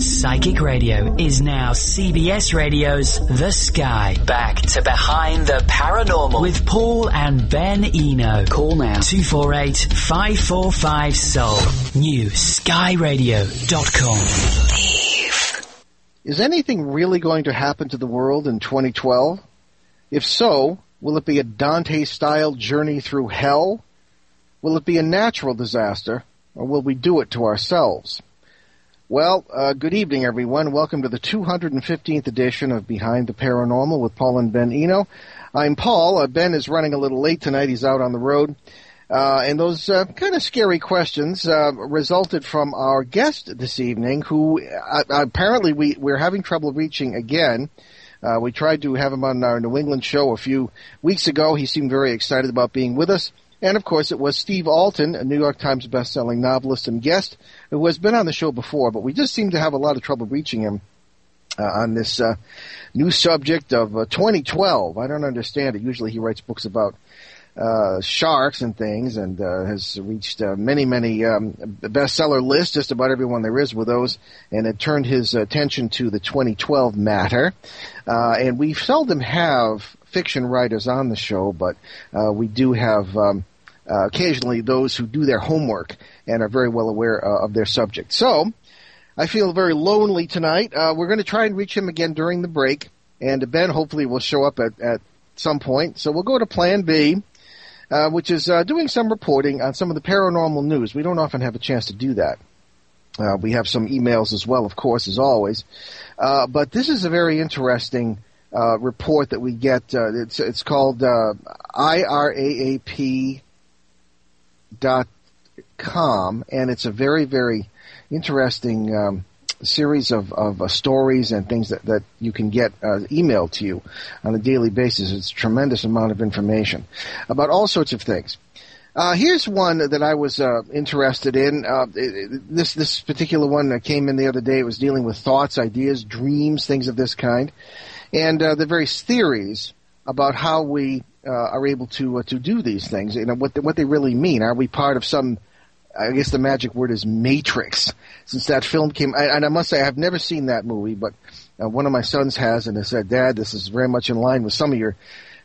Psychic Radio is now CBS Radio's The Sky. Back to Behind the Paranormal with Paul and Ben Eno. Call now 248 545 Soul. New skyradio.com. Is anything really going to happen to the world in 2012? If so, will it be a Dante style journey through hell? Will it be a natural disaster? Or will we do it to ourselves? Well, uh, good evening, everyone. Welcome to the 215th edition of Behind the Paranormal with Paul and Ben Eno. I'm Paul. Uh, ben is running a little late tonight. He's out on the road. Uh, and those uh, kind of scary questions uh, resulted from our guest this evening, who uh, apparently we, we're having trouble reaching again. we tried to have him on our New England show a few weeks ago. He seemed very excited about being with us. And of course, it was Steve Alten, a New York Times bestselling novelist and guest, who has been on the show before, but we just seem to have a lot of trouble reaching him uh, on this uh, new subject of uh, 2012. I don't understand it. Usually, he writes books about uh, sharks and things, and uh, has reached uh, many, many um, bestseller lists. Just about everyone there is with those, and it turned his attention to the 2012 matter. and we seldom have fiction writers on the show, but we do have. Um, uh, occasionally those who do their homework and are very well aware uh, of their subject. So, I feel very lonely tonight. Uh, we're going to try and reach him again during the break, and Ben hopefully will show up at, at some point. So we'll go to Plan B, uh, which is uh, doing some reporting on some of the paranormal news. We don't often have a chance to do that. Uh, we have some emails as well, of course, as always. but this is a very interesting report that we get. it's it's called IRAAP dot com, and it's a very very interesting um, series of, of uh, stories and things that, that you can get uh, emailed to you on a daily basis. It's a tremendous amount of information about all sorts of things. Uh, here's one that I was uh, interested in. Uh, this this particular one that came in the other day. It was dealing with thoughts, ideas, dreams, things of this kind, and uh, the various theories about how we uh, are able to uh, to do these things. Know what the, what they really mean. Are we part of some? I guess the magic word is matrix. Since that film came, and I must say I've never seen that movie, but uh, one of my sons has, and has said, "Dad, this is very much in line with some of your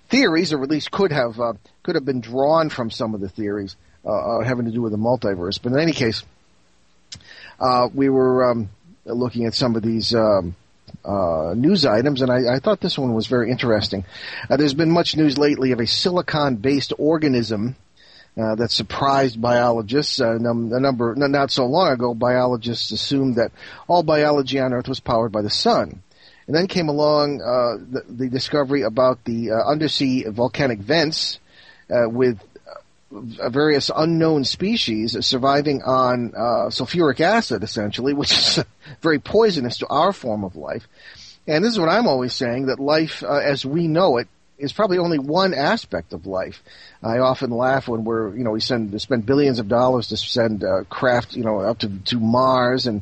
theories, or at least could have uh, could have been drawn from some of the theories having to do with the multiverse." But in any case, we were um, looking at some of these. Um, uh, news items, and I, I, thought this one was very interesting. Uh, there's been much news lately of a silicon-based organism uh, that surprised biologists. Uh, a number, not so long ago, biologists assumed that all biology on Earth was powered by the sun. And then came along uh, the, the, discovery about the uh, undersea volcanic vents with various unknown species surviving on uh, sulfuric acid, essentially, which is very poisonous to our form of life. And this is what I'm always saying, that life uh, as we know it is probably only one aspect of life. I often laugh when we're, you know, we send, spend billions of dollars to send uh, craft, you know, up to, to Mars and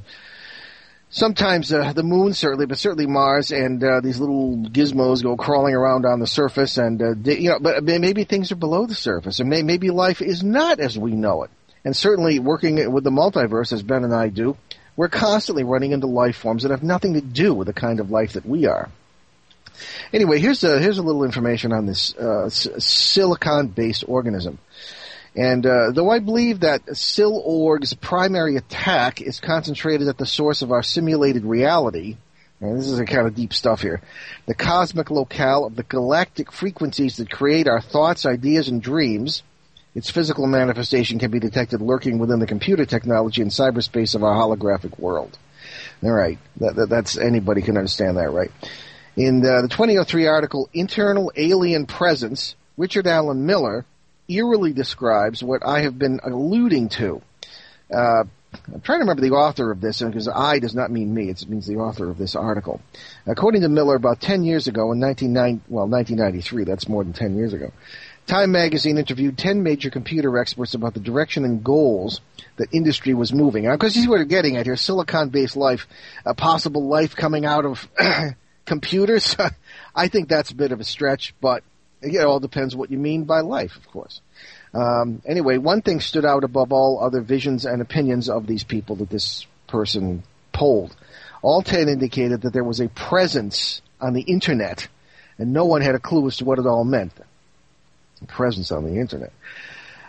sometimes uh, the moon certainly, but certainly Mars and uh, these little gizmos go crawling around on the surface, and uh, they, you know, but maybe things are below the surface, and may, maybe life is not as we know it. And certainly, working with the multiverse as Ben and I do, we're constantly running into life forms that have nothing to do with the kind of life that we are. Anyway, here's a here's a little information on this uh, silicon-based organism. And uh, though I believe that Sil-Org's primary attack is concentrated at the source of our simulated reality, and this is a kind of deep stuff here, the cosmic locale of the galactic frequencies that create our thoughts, ideas, and dreams, its physical manifestation can be detected lurking within the computer technology and cyberspace of our holographic world. All right, that, that, that's anybody can understand that, right? In the, the 2003 article, Internal Alien Presence, Richard Alan Miller eerily describes what I have been alluding to. Uh, I'm trying to remember the author of this, because I does not mean me; it means the author of this article. According to Miller, about 10 years ago, in 1990, well, 1993, that's more than 10 years ago, Time magazine interviewed 10 major computer experts about the direction and goals that industry was moving. Because this is what we're getting at here, silicon-based life, a possible life coming out of computers. I think that's a bit of a stretch, but it all depends what you mean by life, of course. Um, anyway, one thing stood out above all other visions and opinions of these people that this person polled. All ten indicated that there was a presence on the internet, and no one had a clue as to what it all meant. Presence on the internet.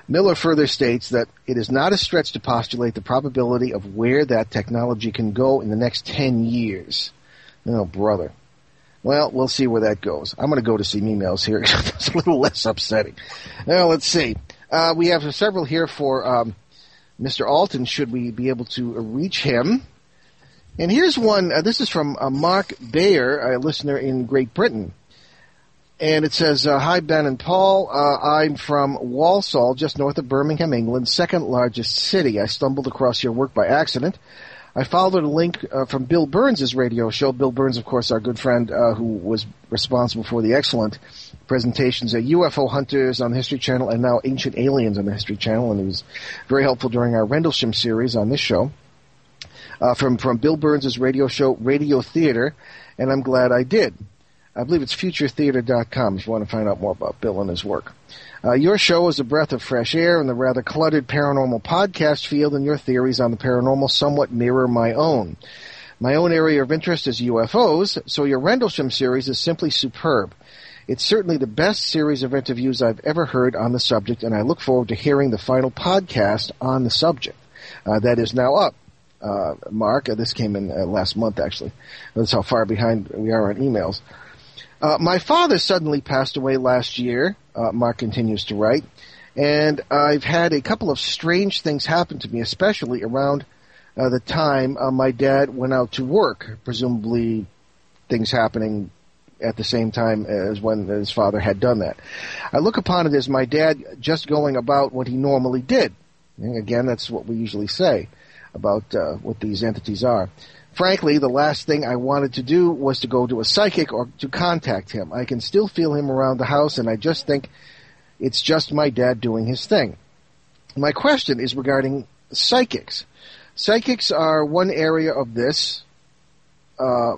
Miller further states that it is not a stretch to postulate the probability of where that technology can go in the next 10 years. Oh, brother. Well, we'll see where that goes. I'm going to go to some emails here. it's a little less upsetting. Now, let's see. Uh, we have several here for um, Mr. Alten, should we be able to reach him. And here's one. Uh, this is from uh, Mark Bayer, a listener in Great Britain. And it says, uh, Hi, Ben and Paul. Uh, I'm from Walsall, just north of Birmingham, England, second largest city. I stumbled across your work by accident. I followed a link uh, from Bill Birnes' radio show. Bill Birnes, of course, our good friend uh, who was responsible for the excellent presentations at UFO Hunters on the History Channel and now Ancient Aliens on the History Channel. And he was very helpful during our Rendlesham series on this show. Uh, from, from Bill Birnes' radio show, Radio Theater, and I'm glad I did. I believe it's futuretheater.com if you want to find out more about Bill and his work. Uh, your show is a breath of fresh air in the rather cluttered paranormal podcast field, and your theories on the paranormal somewhat mirror my own. My own area of interest is UFOs, so your Rendlesham series is simply superb. It's certainly the best series of interviews I've ever heard on the subject, and I look forward to hearing the final podcast on the subject. Uh, that is now up. Uh, Mark, uh, this came in uh, last month actually. That's how far behind we are on emails. Uh, my father suddenly passed away last year, uh, Mark continues to write, and I've had a couple of strange things happen to me, especially around uh, the time uh, my dad went out to work, presumably things happening at the same time as when his father had done that. I look upon it as my dad just going about what he normally did. And again, that's what we usually say about uh, what these entities are. Frankly, the last thing I wanted to do was to go to a psychic or to contact him. I can still feel him around the house, and I just think it's just my dad doing his thing. My question is regarding psychics. Psychics are one area of this. Uh,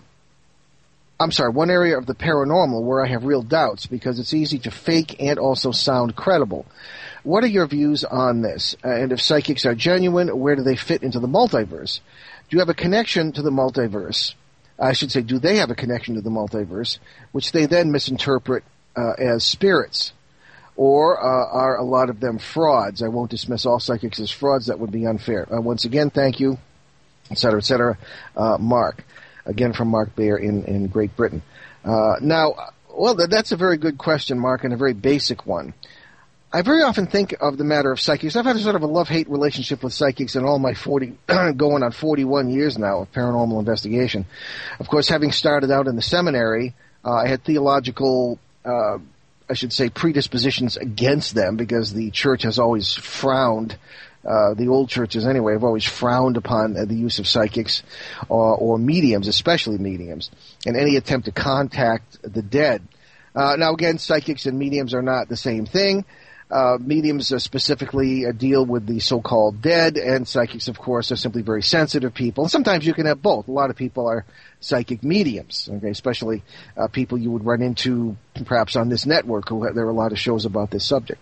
I'm sorry, one area of the paranormal where I have real doubts because it's easy to fake and also sound credible. What are your views on this? Uh, and if psychics are genuine, where do they fit into the multiverse? Do you have a connection to the multiverse? I should say, do they have a connection to the multiverse, which they then misinterpret uh, as spirits? Or uh, are a lot of them frauds? I won't dismiss all psychics as frauds. That would be unfair. Uh, once again, thank you, et cetera, et cetera. Uh, Mark, again from Mark Bayer in, in Great Britain. Uh, now, well, that's a very good question, Mark, and a very basic one. I very often think of the matter of psychics. I've had a sort of a love-hate relationship with psychics in all my 40, going on 41 years now of paranormal investigation. Of course, having started out in the seminary, uh, I had theological, uh, I should say, predispositions against them because the church has always frowned uh, the old churches anyway have always frowned upon uh, the use of psychics or, or, mediums, especially mediums, and any attempt to contact the dead. Uh, now, again, psychics and mediums are not the same thing. Uh, mediums specifically uh, deal with the so-called dead, and psychics, of course, are simply very sensitive people. And sometimes you can have both. A lot of people are psychic mediums, okay, especially uh, people you would run into perhaps on this network. Who there are a lot of shows about this subject.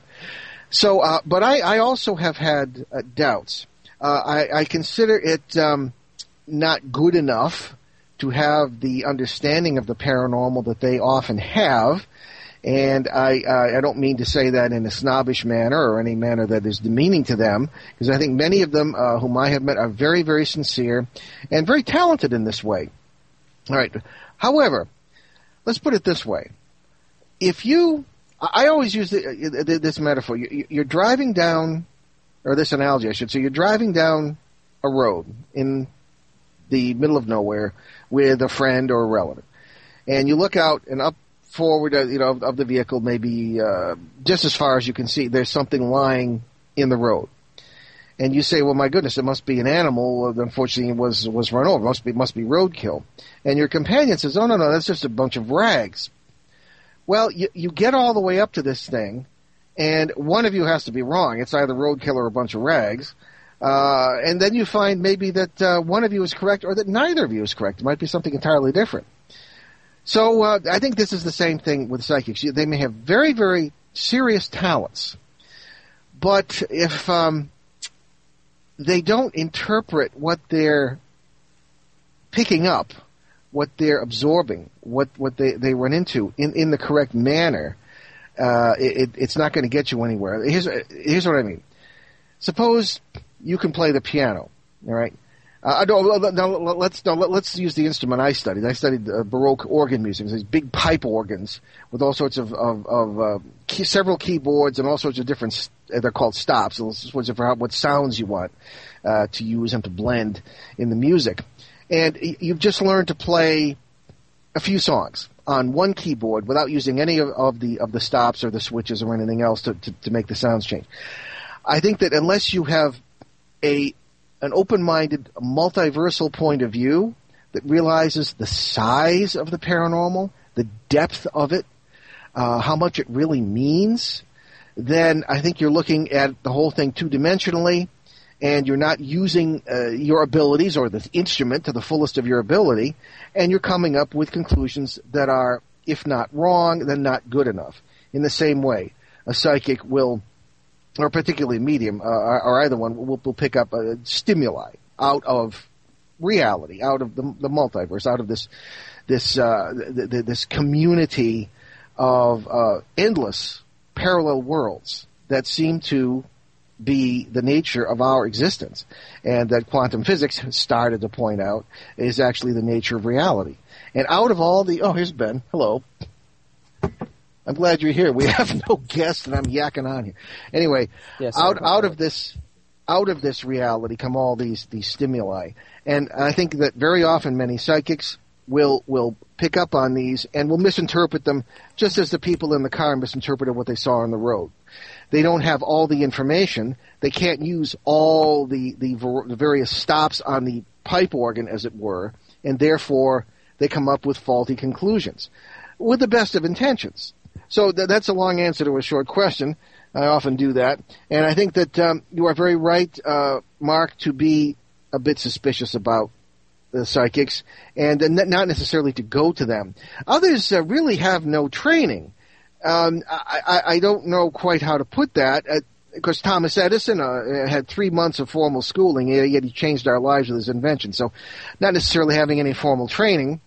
So, uh, but I, I, also have had uh, doubts. I, I, consider it um, not good enough to have the understanding of the paranormal that they often have and I, uh, I don't mean to say that in a snobbish manner or any manner that is demeaning to them, because I think many of them uh, whom I have met are very, very sincere and very talented in this way. All right. However, let's put it this way: if you, I always use the, this metaphor. You're driving down, or this analogy, I should say. You're driving down a road in the middle of nowhere with a friend or a relative, and you look out and up forward, uh, you know, of, the vehicle, maybe uh, just as far as you can see, there's something lying in the road, and you say, "Well, my goodness, it must be an animal. Unfortunately, it was was run over. It must be must be roadkill." And your companion says, "Oh no, no, that's just a bunch of rags." Well, you you get all the way up to this thing, and one of you has to be wrong. It's either roadkill or a bunch of rags. Uh, and then you find maybe that uh, one of you is correct or that neither of you is correct. It might be something entirely different. So uh, I think this is the same thing with psychics. They may have very, very serious talents, but if um, they don't interpret what they're picking up what they're absorbing, what what they they run into in in the correct manner, uh, it, it's not going to get you anywhere. Here's here's what I mean. Suppose you can play the piano, all right. Uh, no, now let's now let's use the instrument I studied. I studied uh, Baroque organ music, these big pipe organs with all sorts of of, of uh, key, several keyboards and all sorts of different. They're called stops. Which for what sounds you want uh, to use and to blend in the music. And you've just learned to play a few songs on one keyboard without using any of, of the of the stops or the switches or anything else to, to, to make the sounds change. I think that unless you have a an open-minded, multiversal point of view that realizes the size of the paranormal, the depth of it, uh, how much it really means, then I think you're looking at the whole thing two-dimensionally, and you're not using uh, your abilities or the instrument to the fullest of your ability, and you're coming up with conclusions that are, if not wrong, then not good enough. In the same way, a psychic will or particularly medium, uh, or either one, will, will pick up a stimuli out of reality, out of the, the multiverse, out of this this uh, th- th- this community of uh, endless parallel worlds that seem to be the nature of our existence, and that quantum physics started to point out is actually the nature of reality. And out of all the oh, here's Ben. Hello. I'm glad you're here. We have no guests, and I'm yakking on here. Anyway, yes, out out of this out of this reality come all these these stimuli, and I think that very often many psychics will will pick up on these and will misinterpret them, just as the people in the car misinterpreted what they saw on the road. They don't have all the information. They can't use all the the, the various stops on the pipe organ, as it were, and therefore they come up with faulty conclusions with the best of intentions. So th- that's a long answer to a short question. I often do that, and I think that um, you are very right, uh, Mark, to be a bit suspicious about the psychics, and uh, not necessarily to go to them. Others uh, really have no training. Um, I, I, I, don't know quite how to put that. because uh, Thomas Edison uh, had three months of formal schooling, yet he changed our lives with his invention. So, not necessarily having any formal training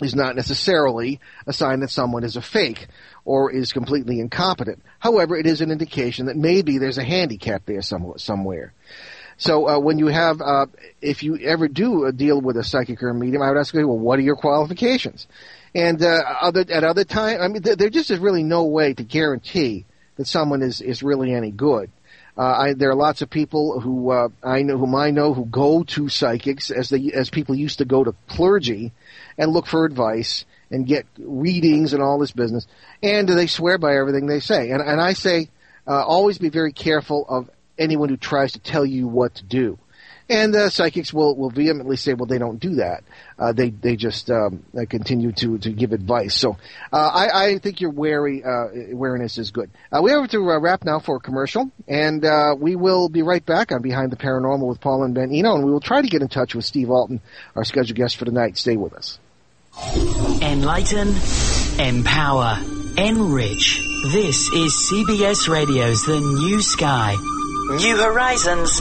is not necessarily a sign that someone is a fake or is completely incompetent. However, it is an indication that maybe there's a handicap there some, somewhere. So uh, when you have, uh, if you ever do a deal with a psychic or a medium, I would ask you, well, what are your qualifications? And uh, other, at other times, I mean, there just is really no way to guarantee that someone is, is really any good. Uh, I, there are lots of people who uh, I know, whom I know, who go to psychics as they as people used to go to clergy, and look for advice and get readings and all this business, and they swear by everything they say. And, and I say, uh, always be very careful of anyone who tries to tell you what to do. And uh, psychics will, will vehemently say, well, they don't do that. Uh, they they just um, continue to, to give advice. So uh, I, I think your wary uh, is good. Uh, we have to uh, wrap now for a commercial, and we will be right back on Behind the Paranormal with Paul and Ben Eno, and we will try to get in touch with Steve Alten, our scheduled guest for tonight. Stay with us. Enlighten, empower, enrich. This is CBS Radio's The New Sky. New horizons,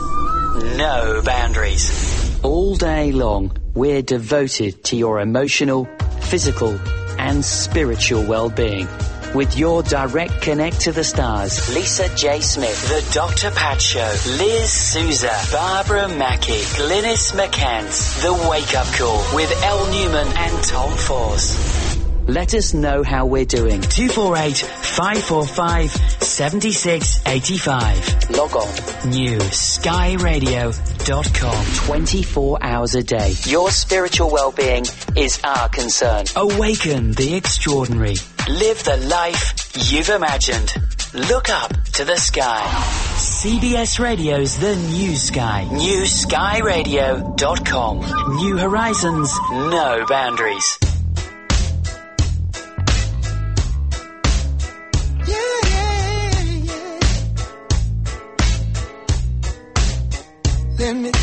no boundaries. All day long, we're devoted to your emotional, physical, and spiritual well-being with your direct connect to the stars. Lisa J. Smith, The Dr. Pat Show, Liz Souza, Barbara Mackey, Glynis McCants, The Wake Up Call with El Newman and Tom Force. Let us know how we're doing. 248-545-7685. Log on. newskyradio.com. 24 hours a day. Your spiritual well-being is our concern. Awaken the extraordinary. Live the life you've imagined. Look up to the sky. CBS Radio's The New Sky. NewSkyRadio.com. New horizons, no boundaries. Let me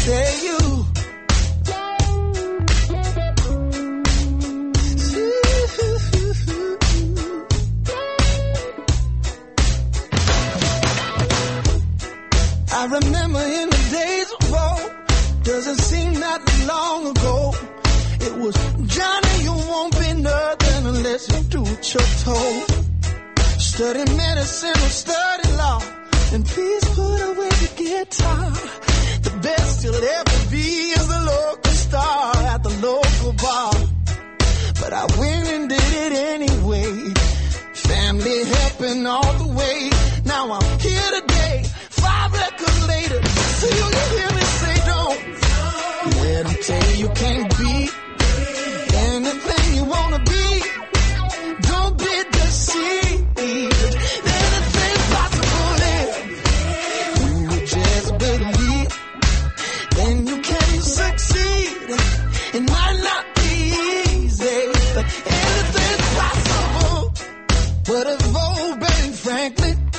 old Ben Franklin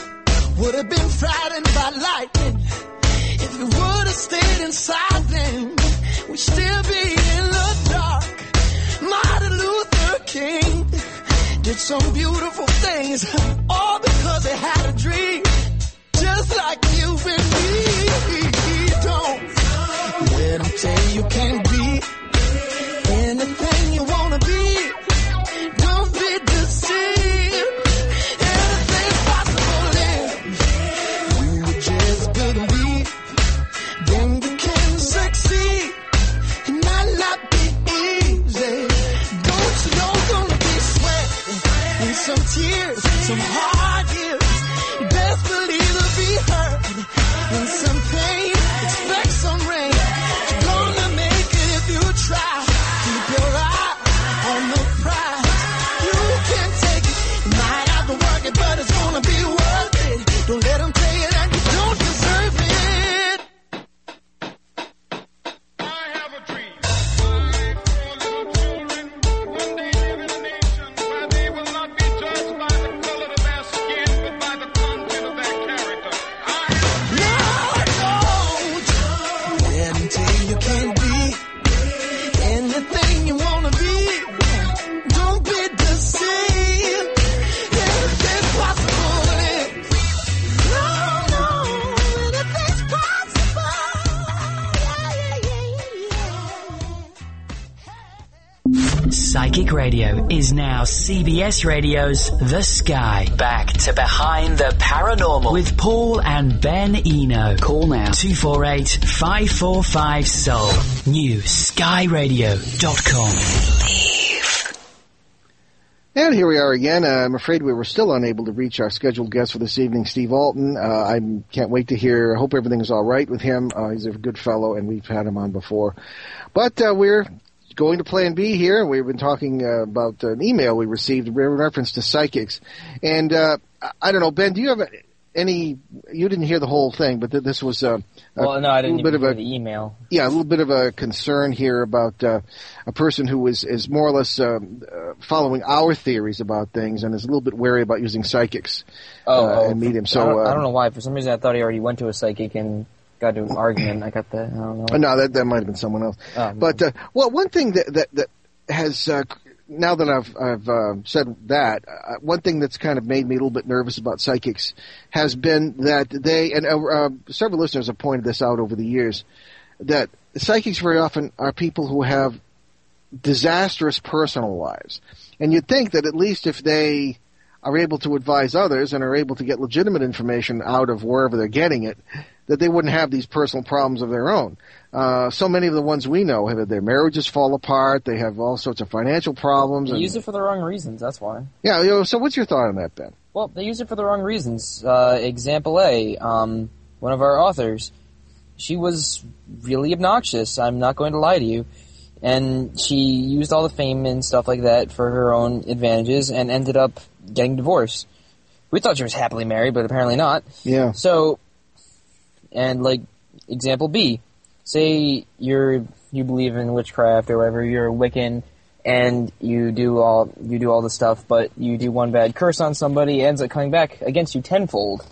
would have been frightened by lightning? If he would have stayed inside, then we'd still be in the dark. Martin Luther King did some beautiful things, all because he had a dream, just like you and me. Don't him tell you you can't be is now CBS Radio's The Sky. Back to Behind the Paranormal with Paul and Ben Eno. Call now 248 545 Soul. New skyradio.com. And here we are again. Uh, I'm afraid we were still unable to reach our scheduled guest for this evening, Steve Alten. Uh, I can't wait to hear. I hope everything's all right with him. Uh, he's a good fellow, and we've had him on before. But uh, we're going to Plan B here. We've been talking uh, about an email we received in reference to psychics. And uh, I- I don't know, Ben, do you have any? You didn't hear the whole thing, but th- this was uh, a Well, no, I didn't little bit of a the email. yeah, a little bit of a concern here about uh, a person who is is more or less um, uh, following our theories about things and is a little bit wary about using psychics Oh, uh, oh, and mediums. I So don't, I uh, don't know why. For some reason, I thought he already went to a psychic and got to an argument. I got the. I don't know. no, that that might have been someone else. Oh, But uh, well, one thing that that that has uh, now that I've I've uh, said that uh, one thing that's kind of made me a little bit nervous about psychics has been that they and uh, uh, several listeners have pointed this out over the years that psychics very often are people who have disastrous personal lives, and you'd think that at least if they are able to advise others and are able to get legitimate information out of wherever they're getting it, that they wouldn't have these personal problems of their own. Uh, so many of the ones we know have their marriages fall apart. They have all sorts of financial problems. They And, use it for the wrong reasons. That's why. yeah. You know, so what's your thought on that, Ben? Well, they use it for the wrong reasons. Uh, example A, um, one of our authors, she was really obnoxious. I'm not going to lie to you. And she used all the fame and stuff like that for her own advantages and ended up getting divorced. We thought she was happily married, but apparently not. Yeah. So, and like example B, say you're you believe in witchcraft or whatever, you're a Wiccan, and you do all you do all the stuff, but you do one bad curse on somebody, it ends up coming back against you tenfold.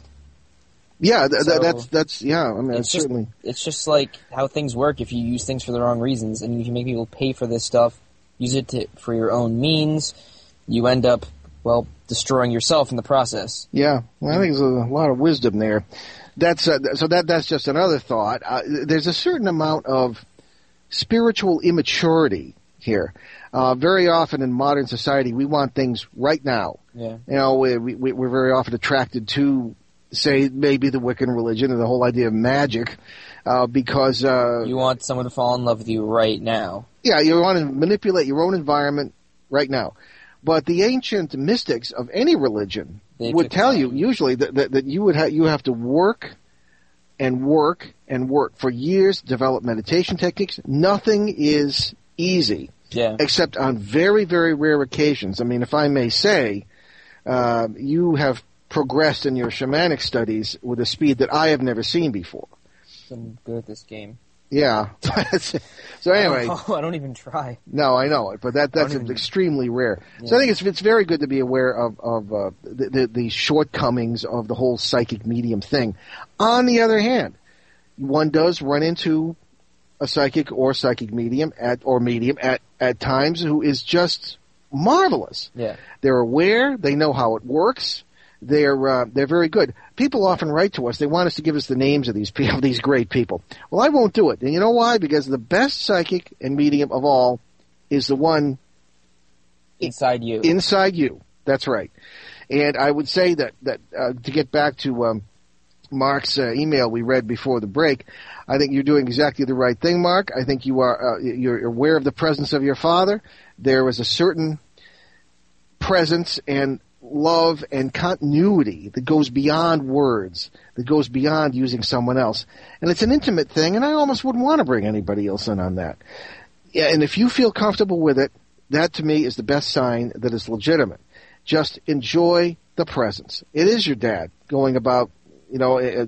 Yeah. Th- So- that's that's yeah. I mean, it's just certainly it's just like how things work if you use things for the wrong reasons, and if you make people pay for this stuff, use it to, for your own means, you end up well destroying yourself in the process. Yeah, well, I think there's a lot of wisdom there. That's uh, so that that's just another thought. Uh, there's a certain amount of spiritual immaturity here. Uh, very often in modern society, we want things right now. Yeah. You know, we, we, we're very often attracted to, say, maybe the Wiccan religion and the whole idea of magic, uh, because uh, You want someone to fall in love with you right now. yeah, you want to manipulate your own environment right now. But the ancient mystics of any religion would tell you usually that, that, that you would ha- you have to work and work and work for years, develop meditation techniques. Nothing is easy Yeah. except on very, very rare occasions. I mean, if I may say, uh, you have progressed in your shamanic studies with a speed that I have never seen before. I'm good at this game. Yeah. so anyway, Oh, I don't even try. no, I know it, but that that's don't extremely rare. So I think it's it's very good to be aware of of uh, the, the the shortcomings of the whole psychic medium thing. On the other hand, one does run into a psychic or psychic medium at or medium at at times who is just marvelous. Yeah. They're aware. They know how it works. They're uh, they're very good. People often write to us. They want us to give us the names of these people, these great people. Well, I won't do it. And you know why? Because the best psychic and medium of all is the one Inside you. inside you. That's right. And I would say that that uh, to get back to um, Mark's uh, email we read before the break, I think you're doing exactly the right thing, Mark. I think you are uh, you're aware of the presence of your father. There was a certain presence and love and continuity that goes beyond words, that goes beyond using someone else. And it's an intimate thing, and I almost wouldn't want to bring anybody else in on that. Yeah, and if you feel comfortable with it, that to me is the best sign that it's legitimate. Just enjoy the presence. It is your dad going about, you know, uh,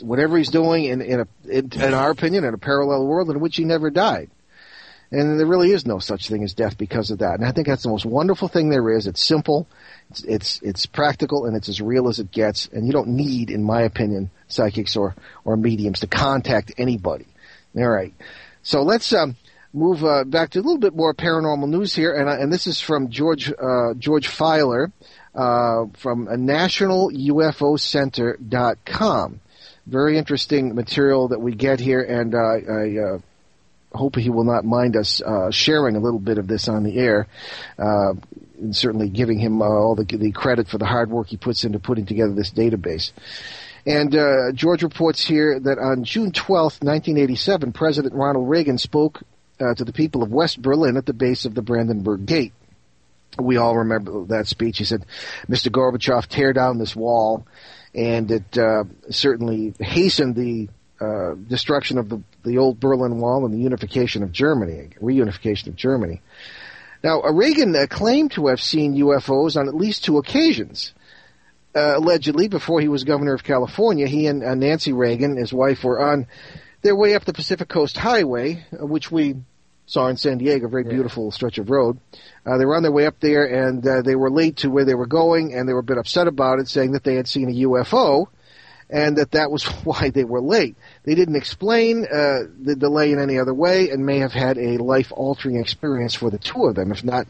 whatever he's doing in in, a, in in our opinion in a parallel world in which he never died. And there really is no such thing as death because of that. And I think that's the most wonderful thing there is. It's simple, it's it's, it's practical, and it's as real as it gets. And you don't need, in my opinion, psychics or or mediums to contact anybody. All right. So let's um, move uh, back to a little bit more paranormal news here, and uh, and this is from George uh, George Filer uh, from nationalufocenter.com. Very interesting material that we get here, and I uh, hope he will not mind us uh, sharing a little bit of this on the air. Uh, and certainly giving him uh, all the, the credit for the hard work he puts into putting together this database. And uh, George reports here that on June 12th, 1987, President Ronald Reagan spoke uh, to the people of West Berlin at the base of the Brandenburg Gate. We all remember that speech. He said, Mr. Gorbachev, tear down this wall. And it uh, certainly hastened the uh, destruction of the, the old Berlin Wall and the unification of Germany, reunification of Germany. Now, Reagan uh, claimed to have seen UFOs on at least two occasions. Uh, allegedly, before he was governor of California, he and uh, Nancy Reagan, his wife, were on their way up the Pacific Coast Highway, uh, which we saw in San Diego, a very Yeah. beautiful stretch of road. Uh, they were on their way up there, and uh, they were late to where they were going, and they were a bit upset about it, saying that they had seen a UFO, and that that was why they were late. They didn't explain uh, the delay in any other way, and may have had a life-altering experience for the two of them, if not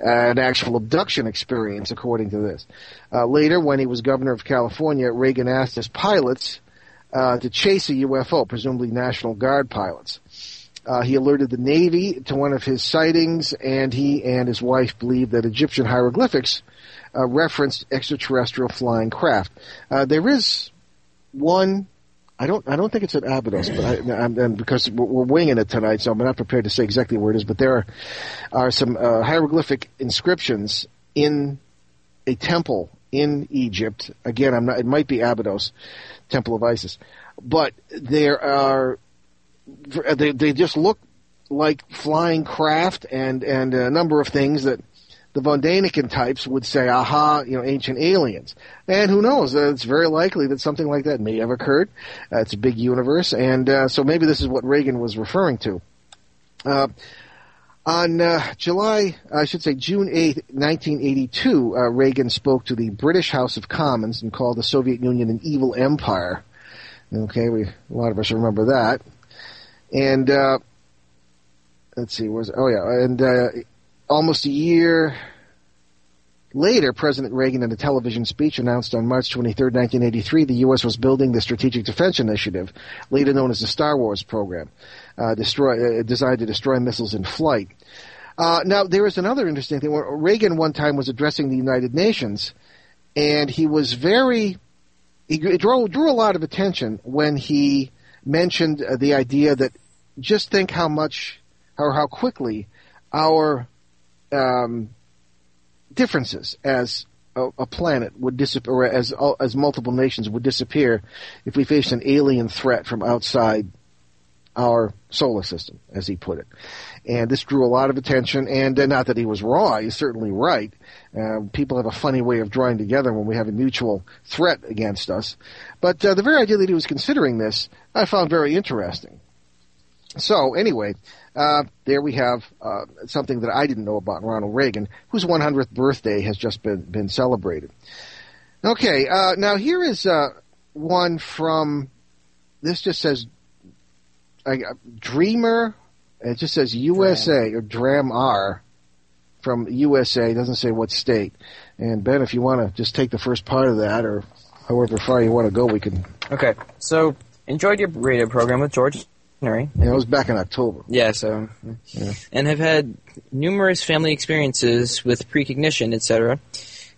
uh, an actual abduction experience, according to this. Uh, later, when he was governor of California, Reagan asked his pilots uh, to chase a UFO, presumably National Guard pilots. Uh, he alerted the Navy to one of his sightings, and he and his wife believed that Egyptian hieroglyphics referenced extraterrestrial flying craft. There is one. I don't. I don't think it's at Abydos, but I, I'm, and because we're, winging it tonight, so I'm not prepared to say exactly where it is. But there are, are some uh, hieroglyphic inscriptions in a temple in Egypt. Again, I'm not. It might be Abydos, Temple of Isis, but there are. They they just look like flying craft and and a number of things that the von Daniken types would say, aha, you know, ancient aliens. And who knows? Uh, it's very likely that something like that may have occurred. Uh, it's a big universe, and uh, so maybe this is what Reagan was referring to. Uh, on uh, July, I should say June 8, 1982, uh, Reagan spoke to the British House of Commons and called the Soviet Union an evil empire. Okay, we a lot of us remember that. And let's see, was oh yeah, and almost a year later, President Reagan, in a television speech, announced on March 23, 1983, the U.S. was building the Strategic Defense Initiative, later known as the Star Wars program, uh, destroy, uh, designed to destroy missiles in flight. Uh, now there is another interesting thing. Reagan one time was addressing the United Nations, and he was very he drew drew a lot of attention when he mentioned uh, the idea that just think how much or how quickly our um, differences as a, a planet would disappear, or as as multiple nations would disappear if we faced an alien threat from outside our solar system, as he put it. And this drew a lot of attention, and uh, not that he was wrong, he's certainly right. Uh, people have a funny way of drawing together when we have a mutual threat against us. But uh, the very idea that he was considering this, I found very interesting. So, anyway, uh, there we have uh, something that I didn't know about Ronald Reagan, whose 100th birthday has just been, been celebrated. Okay, uh, now here is uh, one from, this just says uh, Dreamer, it just says USA, or Dram R from USA, it doesn't say what state. And Ben, if you want to just take the first part of that, or however far you want to go, we can. Okay, so enjoyed your radio program with George Henry. Yeah, it was back in October. Yeah, so and have had numerous family experiences with precognition, etc.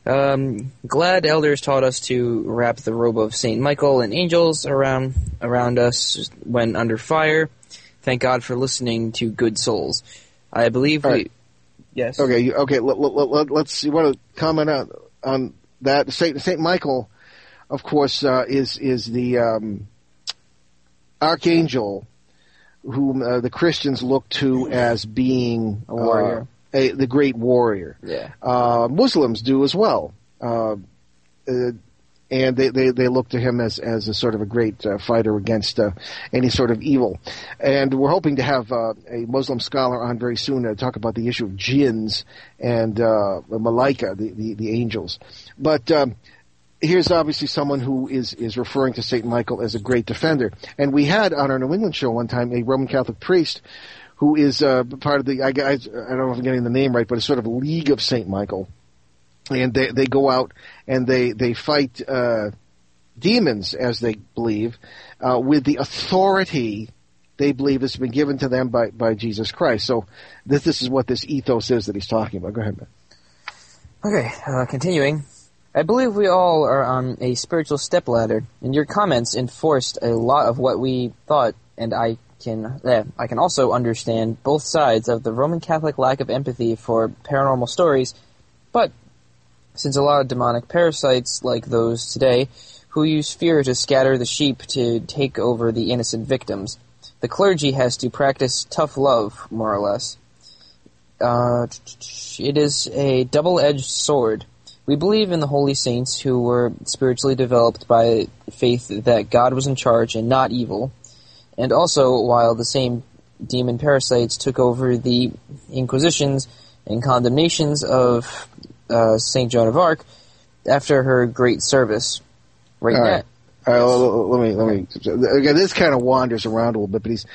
Um, glad elders taught us to wrap the robe of Saint Michael and angels around around us when under fire. Thank God for listening to good souls. I believe All we. right. Yes. Okay, okay. Let, let, let, let's. You want to comment on on that? Saint Saint Michael, of course, uh, is is the um, archangel whom uh, the Christians look to as being A warrior. uh, a, the great warrior. Yeah. Uh, Muslims do as well. Uh, uh, and they, they, they look to him as, as a sort of a great uh, fighter against uh, any sort of evil. And we're hoping to have uh, a Muslim scholar on very soon to talk about the issue of jinns and uh, the malaika, the, the, the angels. But um, here's obviously someone who is, is referring to St. Michael as a great defender. And we had on our New England show one time a Roman Catholic priest who is uh, part of the, I, I, I don't know if I'm getting the name right, but it's sort of a League of St. Michael and they they go out and they they fight uh, demons as they believe uh, with the authority they believe has been given to them by by Jesus Christ. So this this is what this ethos is that he's talking about. Go ahead, man. Okay, uh, continuing. I believe we all are on a spiritual stepladder, and your comments enforced a lot of what we thought, and I can eh, I can also understand both sides of the Roman Catholic lack of empathy for paranormal stories, but since a lot of demonic parasites like those today, who use fear to scatter the sheep to take over the innocent victims, the clergy has to practice tough love, more or less. Uh, it is a double-edged sword. We believe in the holy saints who were spiritually developed by faith that God was in charge and not evil. And also, while the same demon parasites took over the inquisitions and condemnations of uh, Saint Joan of Arc after her great service. Right right. All right, let- let me let me. Again, this kind of wanders around a little bit, but he's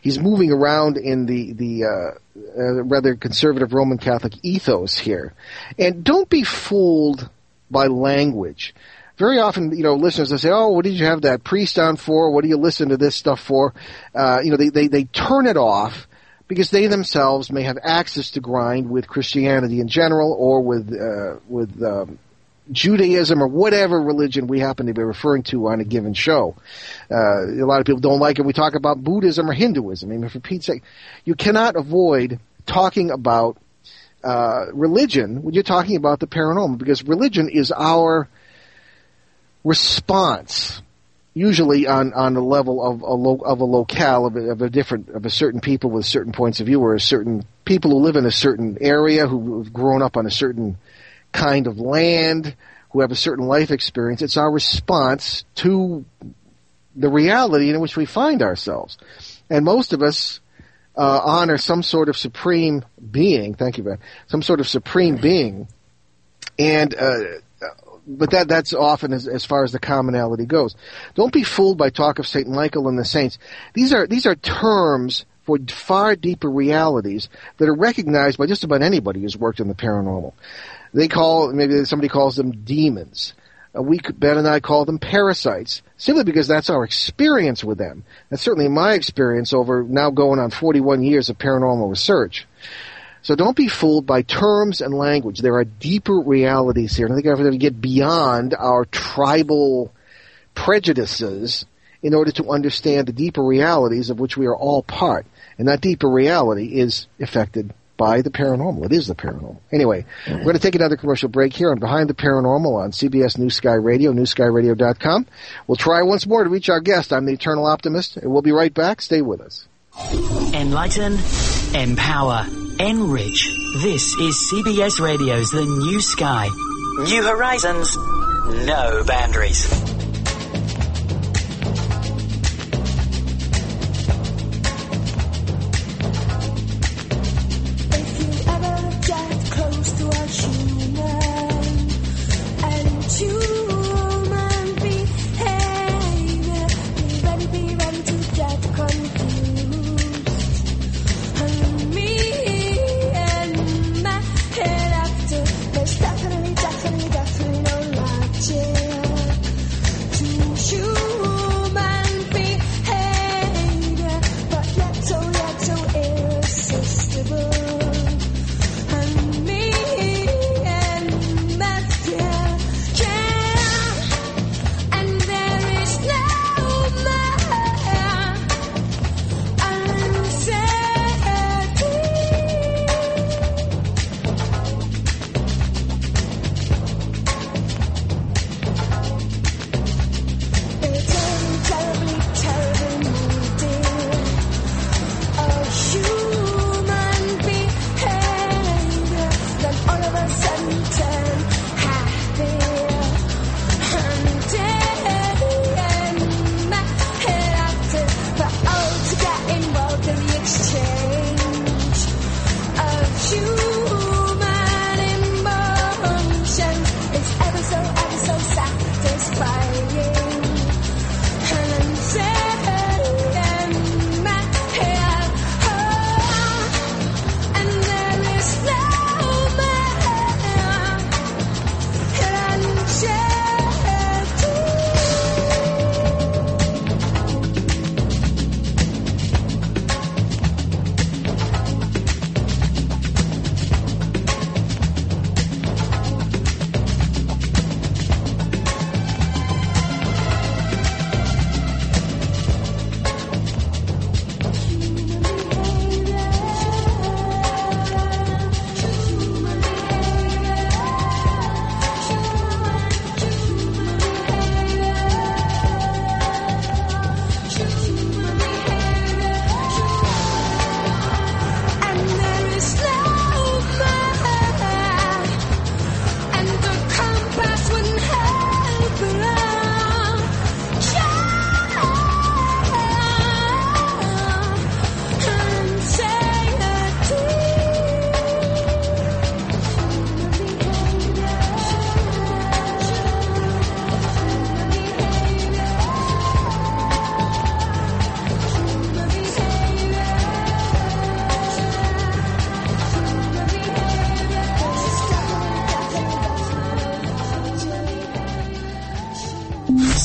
he's moving around in the the uh, uh, rather conservative Roman Catholic ethos here, and don't be fooled by language. Very often, you know, listeners will say, "Oh, what did you have that priest on for? What do you listen to this stuff for?" Uh, you know, they, they they turn it off because they themselves may have access to grind with Christianity in general or with uh, with um, Judaism or whatever religion we happen to be referring to on a given show. Uh, a lot of people don't like it. We talk about Buddhism or Hinduism. I mean, for Pete's sake, you cannot avoid talking about uh, religion when you're talking about the paranormal because religion is our response usually on on the level of a lo, of a locale of a, of a different of a certain people with certain points of view or a certain people who live in a certain area who have grown up on a certain kind of land who have a certain life experience it's our response to the reality in which we find ourselves and most of us uh, honor some sort of supreme being thank you Ben some sort of supreme being and uh, but that that's often as, as far as the commonality goes. Don't be fooled by talk of Saint Michael and the saints. These are these are terms for far deeper realities that are recognized by just about anybody who's worked in the paranormal. They call maybe somebody calls them demons. Uh, we Ben and I call them parasites simply because that's our experience with them. That's certainly my experience over now going on 41 years of paranormal research. So don't be fooled by terms and language. There are deeper realities here. And I think we have to get beyond our tribal prejudices in order to understand the deeper realities of which we are all part. And that deeper reality is affected by the paranormal. It is the paranormal. Anyway, we're going to take another commercial break here on Behind the Paranormal on CBS New Sky Radio, newskyradio.com. We'll try once more to reach our guest. I'm the Eternal Optimist, and we'll be right back. Stay with us. Enlighten, empower, enrich. This is CBS Radio's The New Sky. New horizons, no boundaries.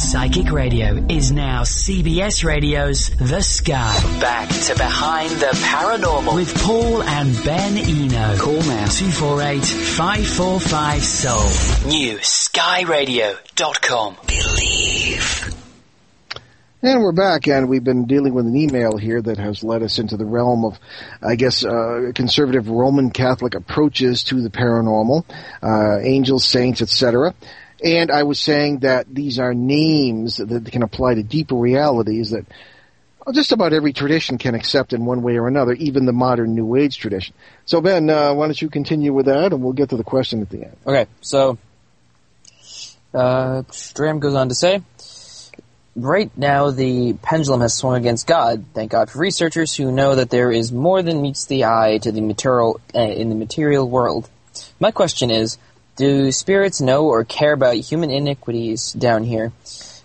Psychic Radio is now CBS Radio's The Sky. Back to Behind the Paranormal with Paul and Ben Eno. Call now 248-545-SOUL. New skyradio.com. Believe. And we're back, and we've been dealing with an email here that has led us into the realm of, I guess, uh, conservative Roman Catholic approaches to the paranormal, uh, angels, saints, etc. And I was saying that these are names that can apply to deeper realities that just about every tradition can accept in one way or another, even the modern New Age tradition. So, Ben, uh, why don't you continue with that, and we'll get to the question at the end. Okay, so uh, Stram goes on to say, right now the pendulum has swung against God. Thank God for researchers who know that there is more than meets the eye to the material uh, in the material world. My question is, do spirits know or care about human iniquities down here?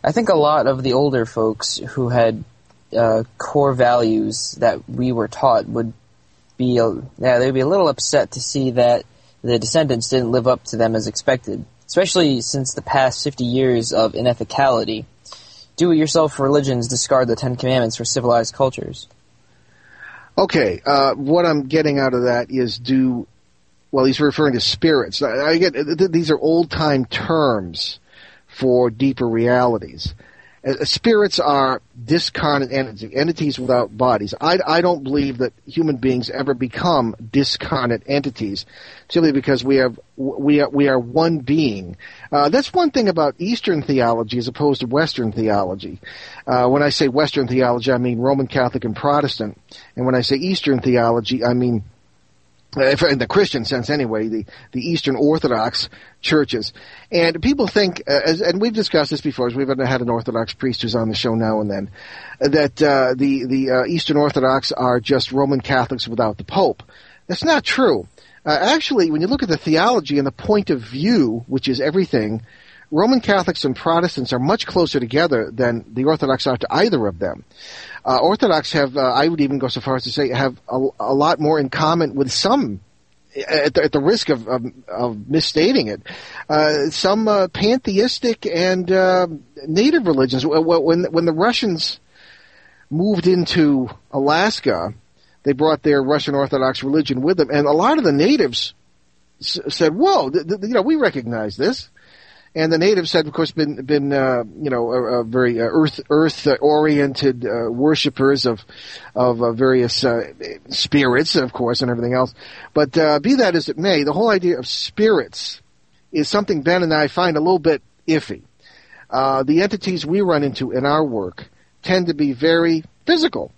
I think a lot of the older folks who had uh, core values that we were taught would be a, yeah they'd be a little upset to see that the descendants didn't live up to them as expected, especially since the past 50 years of inethicality. Do-it-yourself religions discard the Ten Commandments for civilized cultures. Okay, uh, what I'm getting out of that is do, well, he's referring to spirits. I, get, these are old time terms for deeper realities. Uh, spirits are discarnate entities, entities without bodies. I, I don't believe that human beings ever become discarnate entities, simply because we have we are, we are one being. Uh, that's one thing about Eastern theology as opposed to Western theology. Uh, when I say Western theology, I mean Roman Catholic and Protestant, and when I say Eastern theology, I mean uh, in the Christian sense anyway, the, the Eastern Orthodox churches. And people think, uh, as, and we've discussed this before, as we've had an Orthodox priest who's on the show now and then, uh, that uh, the, the uh, Eastern Orthodox are just Roman Catholics without the Pope. That's not true. Uh, actually, when you look at the theology and the point of view, which is everything, Roman Catholics and Protestants are much closer together than the Orthodox are to either of them. Uh, Orthodox have, uh, I would even go so far as to say, have a, a lot more in common with some, at the, at the risk of, of, of misstating it, uh, some uh, pantheistic and uh, native religions. Wh- wh- When when the Russians moved into Alaska, they brought their Russian Orthodox religion with them, and a lot of the natives s- said, "Whoa, th- th- you know, we recognize this." And the natives had, of course, been been uh, you know a, a very uh, earth earth oriented uh, worshippers of of uh, various uh, spirits, of course, and everything else. But uh, be that as it may, the whole idea of spirits is something Ben and I find a little bit iffy. The entities we run into in our work tend to be very physical.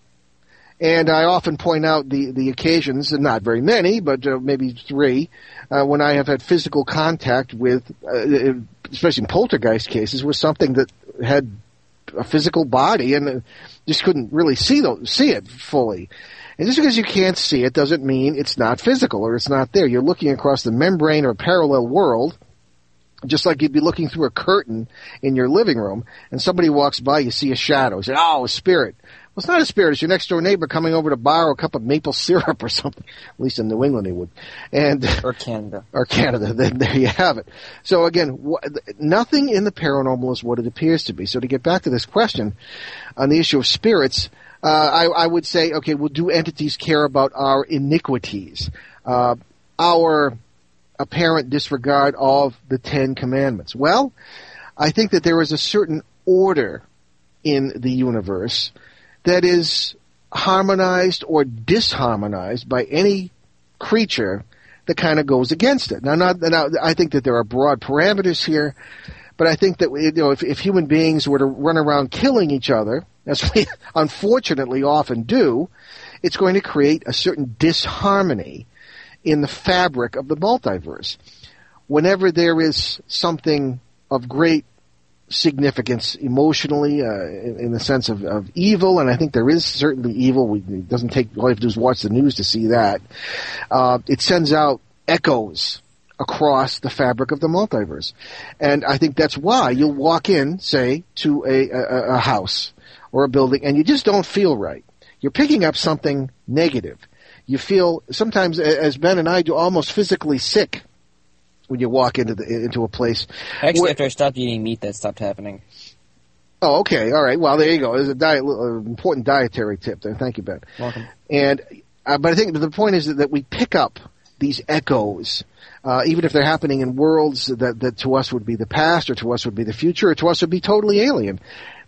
And I often point out the, the occasions, and not very many, but uh, maybe three, uh, when I have had physical contact with, uh, especially in poltergeist cases, was something that had a physical body and just couldn't really see the, see it fully. And just because you can't see it doesn't mean it's not physical or it's not there. You're looking across the membrane or a parallel world, just like you'd be looking through a curtain in your living room, and somebody walks by, you see a shadow. You say, "Oh, a spirit." Well, it's not a spirit. It's your next door neighbor coming over to borrow a cup of maple syrup or something. At least in New England, he would. And Or Canada. or Canada. Then there you have it. So again, wh- nothing in the paranormal is what it appears to be. So to get back to this question on the issue of spirits, uh, I, I would say, okay, well, do entities care about our iniquities, uh, our apparent disregard of the Ten Commandments? Well, I think that there is a certain order in the universe that is harmonized or disharmonized by any creature that kind of goes against it. Now, not, now, I think that there are broad parameters here, but I think that you know if, if human beings were to run around killing each other, as we unfortunately often do, it's going to create a certain disharmony in the fabric of the multiverse. Whenever there is something of great significance emotionally, uh, in, in the sense of, of evil, and I think there is certainly evil. We, it doesn't take all you have to do is watch the news to see that. Uh, it sends out echoes across the fabric of the multiverse, and I think that's why you'll walk in, say, to a, a, a house or a building, and you just don't feel right. You're picking up something negative. You feel sometimes, as Ben and I do, almost physically sick when you walk into the into a place. Actually, where- after I stopped eating meat, that stopped happening. Oh, okay, all right. Well, there you go. There's a diet, uh, important dietary tip there. Thank you, Ben. Welcome. And uh, but I think the point is that, that we pick up these echoes, uh, even if they're happening in worlds that that to us would be the past, or to us would be the future, or to us would be totally alien.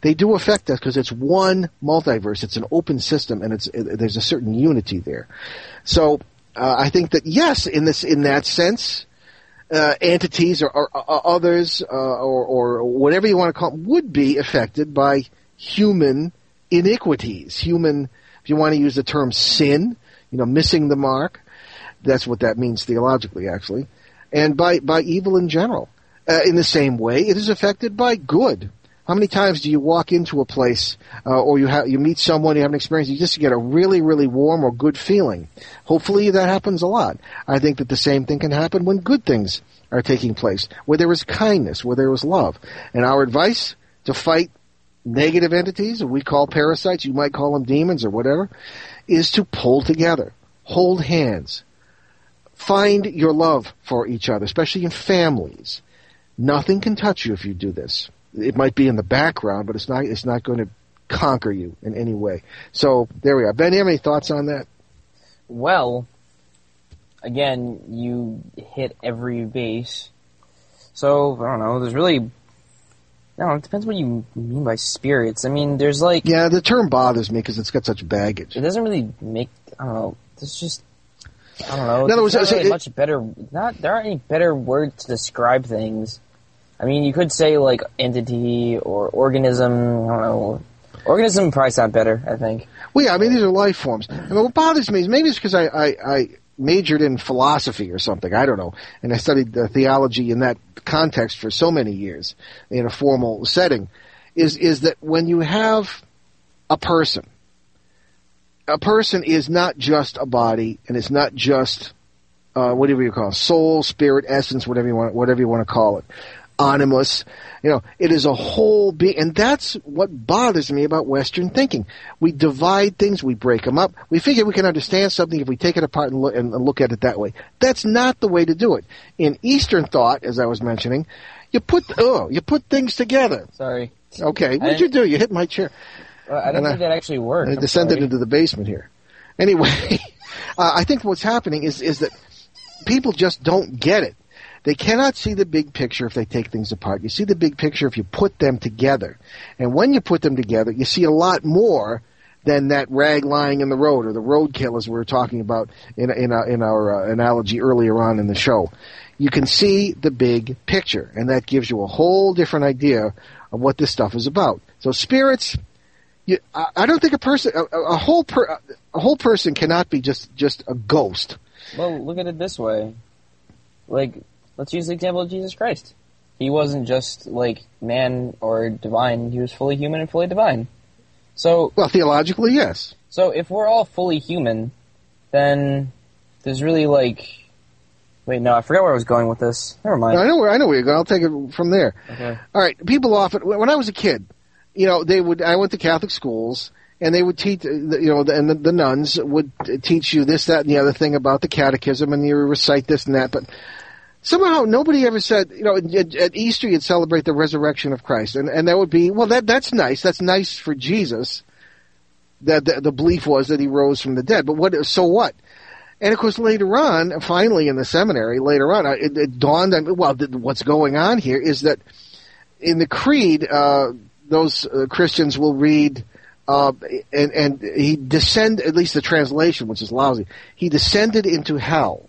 They do affect us because it's one multiverse. It's an open system, and it's it, there's a certain unity there. So uh, I think that yes, in this in that sense, uh, entities or, or, or others uh, or, or whatever you want to call them would be affected by human iniquities, human, if you want to use the term sin, you know, missing the mark. That's what that means theologically, actually, and by by evil in general. Uh, in the same way, it is affected by good. How many times do you walk into a place, uh, or you have you meet someone, you have an experience, you just get a really, really warm or good feeling? Hopefully, that happens a lot. I think that the same thing can happen when good things are taking place, where there is kindness, where there is love. And our advice to fight negative entities, we call parasites, you might call them demons or whatever, is to pull together, hold hands, find your love for each other, especially in families. Nothing can touch you if you do this. It might be in the background, but it's not. It's not going to conquer you in any way. So there we are. Ben, you have any thoughts on that? well, again, you hit every base. So I don't know. There's really, I. It depends what you mean by spirits. I mean, there's like Yeah, the term bothers me because it's got such baggage. it doesn't really make. I don't know. There's just. I don't know. In other words, really it- much better. Not there aren't any better words to describe things. I mean, you could say like entity or organism. I don't know. Organism probably sound better. I think. Well, yeah, I mean, these are life forms. I mean, what bothers me is maybe it's because I, I, I majored in philosophy or something. I don't know. And I studied theology in that context for so many years in a formal setting. Is, is that when you have a person, a person is not just a body and it's not just, uh, whatever you call it, soul, spirit, essence, whatever you want, whatever you want to call it. Animus, you know, it is a whole being, and that's what bothers me about Western thinking. We divide things, we break them up. We figure we can understand something if we take it apart and look, and look at it that way. That's not the way to do it. In Eastern thought, as I was mentioning, you put oh, you put things together. Sorry. Okay, what'd you do? You hit my chair. Uh, I don't And I- think that actually worked. I I'm descended sorry. into the basement here. Anyway, uh, I think what's happening is is that people just don't get it. They cannot see the big picture if they take things apart. You see the big picture if you put them together. And when you put them together, you see a lot more than that rag lying in the road or the roadkill as we were talking about in, in, our, in our uh, analogy earlier on in the show. You can see the big picture, and that gives you a whole different idea of what this stuff is about. So spirits, you, I, I don't think a person, a a whole per, a whole person cannot be just just a ghost. Well, look at it this way. Like, let's use the example of Jesus Christ. He wasn't just like man or divine. He was fully human and fully divine. So, Well, theologically, yes. so if we're all fully human, then there's really like, wait, no, I forgot where I was going with this. Never mind. I know where I know where you're going. I'll take it from there. Okay. All right. People often, when I was a kid, you know, they would. I went to Catholic schools, and they would teach, uh, you know, and the, the nuns would uh, teach you this, that, and the other thing about the catechism, and you recite this and that. But somehow nobody ever said, you know, at, at Easter you'd celebrate the resurrection of Christ, and and that would be well, that that's nice. That's nice for Jesus. That the, the belief was that he rose from the dead. But what? So what? And of course, later on, finally in the seminary, later on, it, it dawned on me. Well, th- what's going on here is that in the creed, uh, those uh, Christians will read, uh, and and he descend at least the translation, which is lousy. He descended into hell.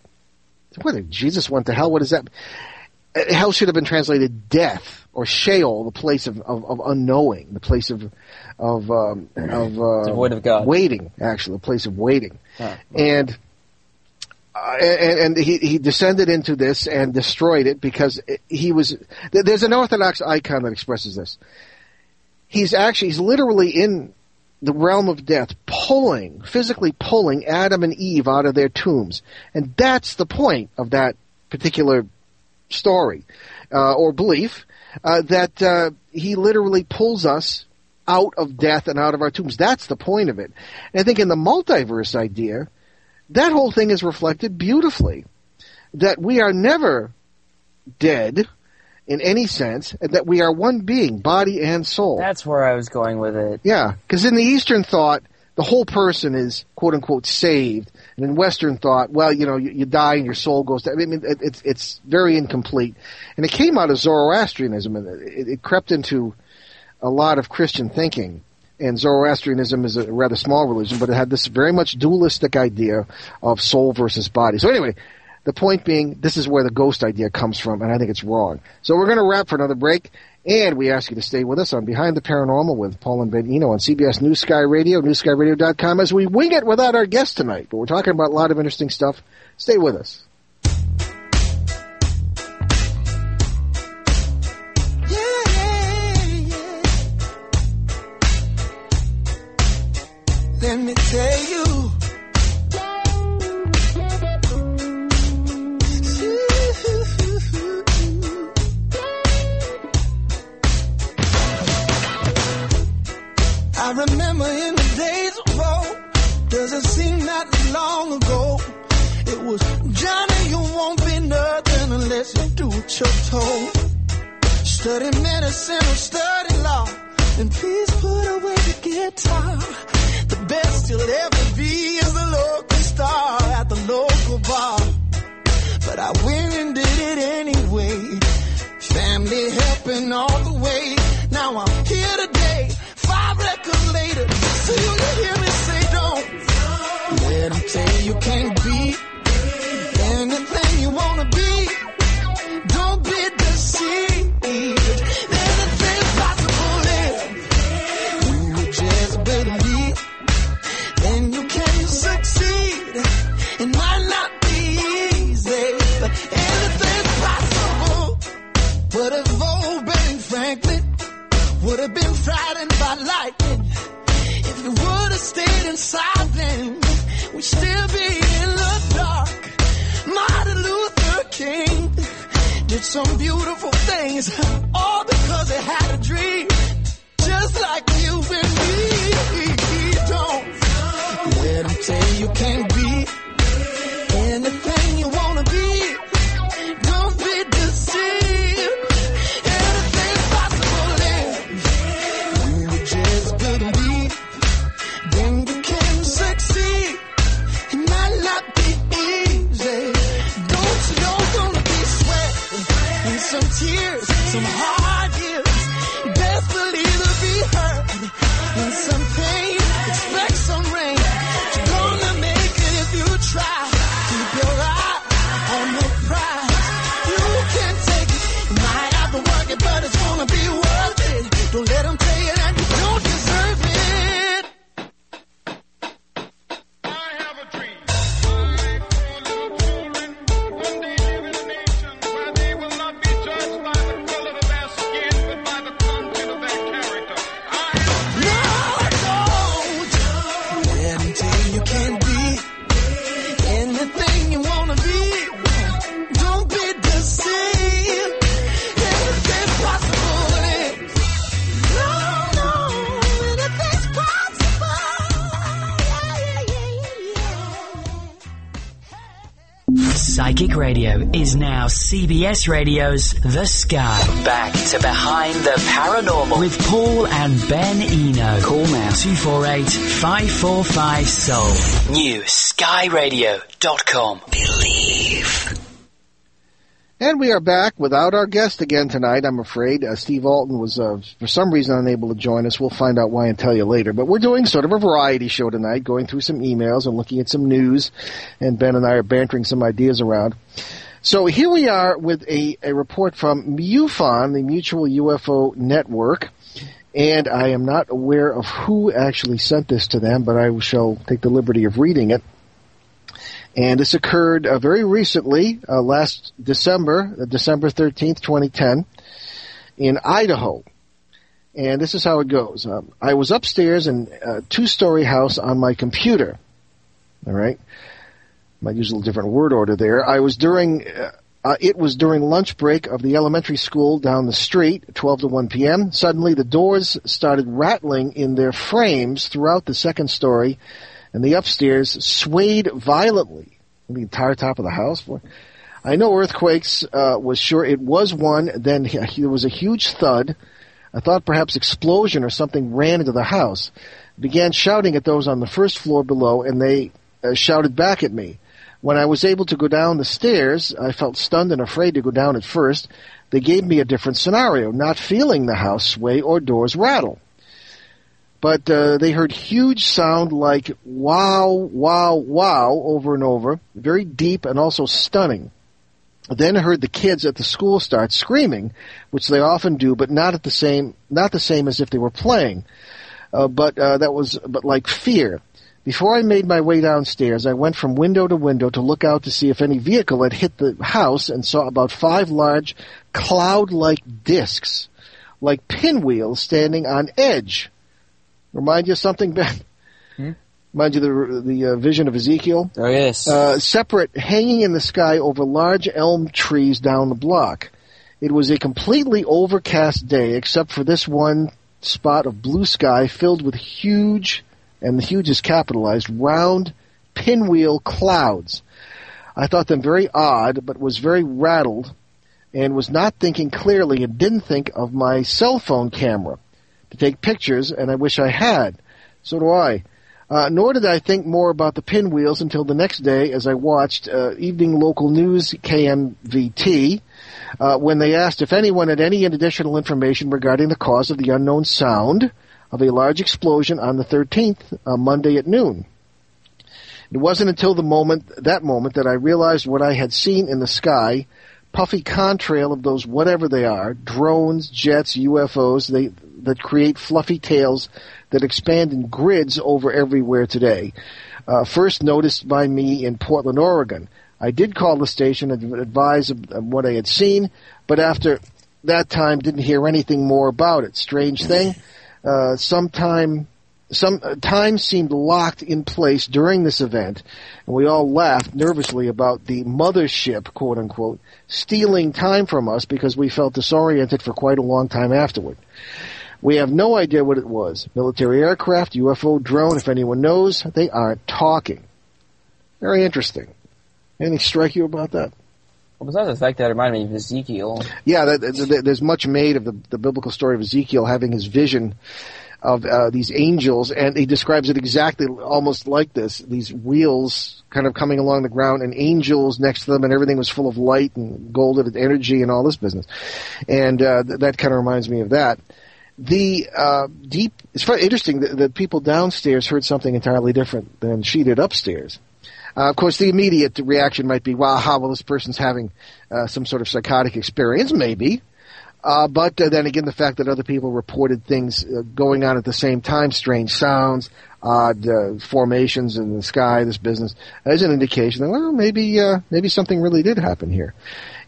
Whether Jesus went to hell, what is that? Uh, Hell should have been translated death or Sheol, the place of, of, of unknowing, the place of of um, of uh, Devoid of God. waiting. Actually, the place of waiting, Huh. and uh, and, and he, he descended into this and destroyed it because he was. There's an Orthodox icon that expresses this. He's actually he's literally in the realm of death, pulling physically pulling Adam and Eve out of their tombs, and that's the point of that particular story uh, or belief uh, that uh, he literally pulls us out of death and out of our tombs. That's the point of it. And I think in the multiverse idea, that whole thing is reflected beautifully. That we are never dead in any sense, and that we are one being, body and soul. That's where I was going with it. Yeah, because in the Eastern thought, the whole person is quote unquote saved, and in Western thought, well, you know, you, you die and your soul goes. To, I mean, it, it's it's very incomplete, and it came out of Zoroastrianism, and it, it crept into a lot of Christian thinking. And Zoroastrianism is a rather small religion, but it had this very much dualistic idea of soul versus body. So anyway, the point being, this is where the ghost idea comes from, and I think it's wrong. So we're going to wrap for another break, and we ask you to stay with us on Behind the Paranormal with Paul and Ben Eno on CBS New Sky Radio, newskyradio.com, as we wing it without our guest tonight. But we're talking about a lot of interesting stuff. Stay with us. Let me tell you. You do what told. Study medicine or study law. And please put away the guitar. The best you'll ever be is a local star at the local bar. But I went and did it anyway. Family helping all the way. Now I'm here today, five records later. So you hear me say, don't let them tell you can't we'd have old been frankly Would have been frightened by liken If you would have stayed inside then we still be in the dark. Martin Luther did some beautiful things, all because he had a dream, just like you and me. Don't let them tell you can't CBS Radio's The Sky. Back to Behind the Paranormal with Paul and Ben Eno. Call now 248-545-SOUL. New skyradio.com. Believe. And we are back without our guest again tonight, I'm afraid. Uh, Steve Alten was, uh, for some reason, unable to join us. We'll find out why and tell you later. But we're doing sort of a variety show tonight, going through some emails and looking at some news. And Ben and I are bantering some ideas around. So here we are with a, a report from MUFON, the Mutual UFO Network. And I am not aware of who actually sent this to them, but I shall take the liberty of reading it. And this occurred uh, very recently, uh, last December, uh, December 13th, 2010, in Idaho. And this is how it goes. Um, I was upstairs in a two-story house on my computer. All right. A little different word order there. I was during, uh, uh, it was during lunch break of the elementary school down the street, 12 to 1 p.m. Suddenly the doors started rattling in their frames throughout the second story and the upstairs swayed violently. The entire top of the house. Boy. I know earthquakes uh, was sure it was one. Then he, there was a huge thud. I thought perhaps explosion or something ran into the house. Began shouting at those on the first floor below, and they uh, shouted back at me. When I was able to go down the stairs, I felt stunned and afraid to go down at first. They gave me a different scenario, not feeling the house sway or doors rattle but uh, they heard huge sound like wow, wow, wow over and over, very deep and also stunning. Then heard the kids at the school start screaming, which they often do, but not at the same, not the same as if they were playing. Uh, but uh, that was, but like fear. Before I made my way downstairs, I went from window to window to look out to see if any vehicle had hit the house and saw about five large cloud-like discs, like pinwheels standing on edge. Remind you something, Ben? Hmm? Remind you the the uh, vision of Ezekiel? Oh yes. Uh, separate, hanging in the sky over large elm trees down the block. It was a completely overcast day, except for this one spot of blue sky filled with huge, and the huge is capitalized, round pinwheel clouds. I thought them very odd, but was very rattled, and was not thinking clearly, and didn't think of my cell phone camera to take pictures, and I wish I had. So do I. Uh, nor did I think more about the pinwheels until the next day as I watched uh, Evening Local News KMVT uh, when they asked if anyone had any additional information regarding the cause of the unknown sound of a large explosion on the 13th, uh, Monday at noon. It wasn't until the moment, that moment, that I realized what I had seen in the sky, puffy contrail of those whatever they are, drones, jets, UFOs, they, that create fluffy tails that expand in grids over everywhere today. Uh, first noticed by me in Portland, Oregon. I did call the station and advise of, of what I had seen, but after that time didn't hear anything more about it. Strange thing, uh, sometime some uh, time seemed locked in place during this event, and we all laughed nervously about the mothership, quote unquote, stealing time from us because we felt disoriented for quite a long time afterward. We have no idea what it was. Military aircraft, UFO, drone, if anyone knows, they aren't talking. Very interesting. Anything strike you about that? Well, besides the fact that it reminded me of Ezekiel. Yeah, that, that, there's much made of the, the biblical story of Ezekiel having his vision of uh, these angels, and he describes it exactly almost like this: these wheels kind of coming along the ground, and angels next to them, and everything was full of light and gold and energy and all this business. And uh, th- that kind of reminds me of that. The uh, deep. It's interesting that, that people downstairs heard something entirely different than she did upstairs. Uh, of course, the immediate reaction might be, "Wow, how well this person's having uh, some sort of psychotic experience?" Maybe, uh, but uh, then again, the fact that other people reported things uh, going on at the same time, strange sounds, odd uh, formations in the sky, this business, is an indication that well, maybe maybe something really did happen here.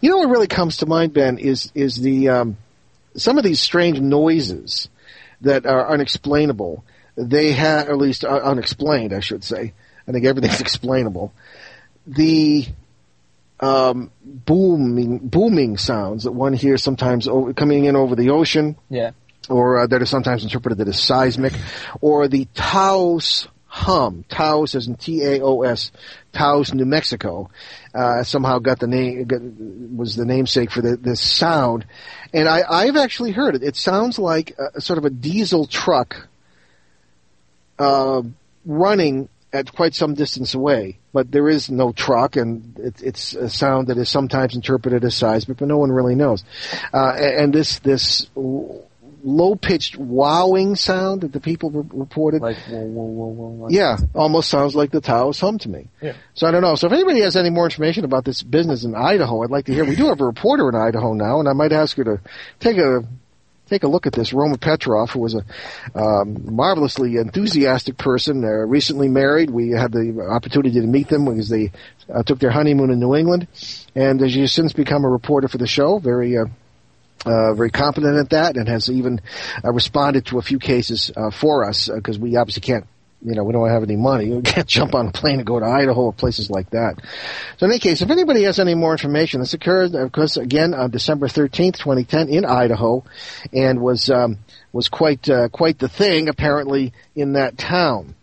You know what really comes to mind, Ben, is is the um, some of these strange noises that are unexplainable. They have, at least unexplained, I should say. I think everything's explainable. The um, booming booming sounds that one hears sometimes over, coming in over the ocean, Yeah. or uh, that are sometimes interpreted as seismic, or the Taos hum. Taos as in T-A-O-S, Taos, New Mexico. Uh, somehow got the name, got, was the namesake for the, this sound. And I, I've actually heard it. It sounds like a, sort of a diesel truck, uh, running at quite some distance away, but there is no truck, and it, it's a sound that is sometimes interpreted as seismic, but no one really knows. Uh, and this this low pitched wowing sound that the people re- reported, Like, whoa, whoa, whoa, yeah, almost sounds like the Taos hum to me. Yeah. So I don't know. So if anybody has any more information about this business in Idaho, I'd like to hear. We do have a reporter in Idaho now, and I might ask her to take a take a look at this. Roma Petrov, who was a um, marvelously enthusiastic person, uh, recently married. We had the opportunity to meet them because they uh, took their honeymoon in New England, and has since become a reporter for the show. Very. Uh, uh, very competent at that, and has even uh, responded to a few cases uh, for us because we obviously can't you know, we don't have any money. We can't jump on a plane and go to Idaho or places like that. So in any case, if anybody has any more information, this occurred, of course, again on December 13th, 2010 in Idaho and was, um, was quite, uh, quite the thing apparently in that town.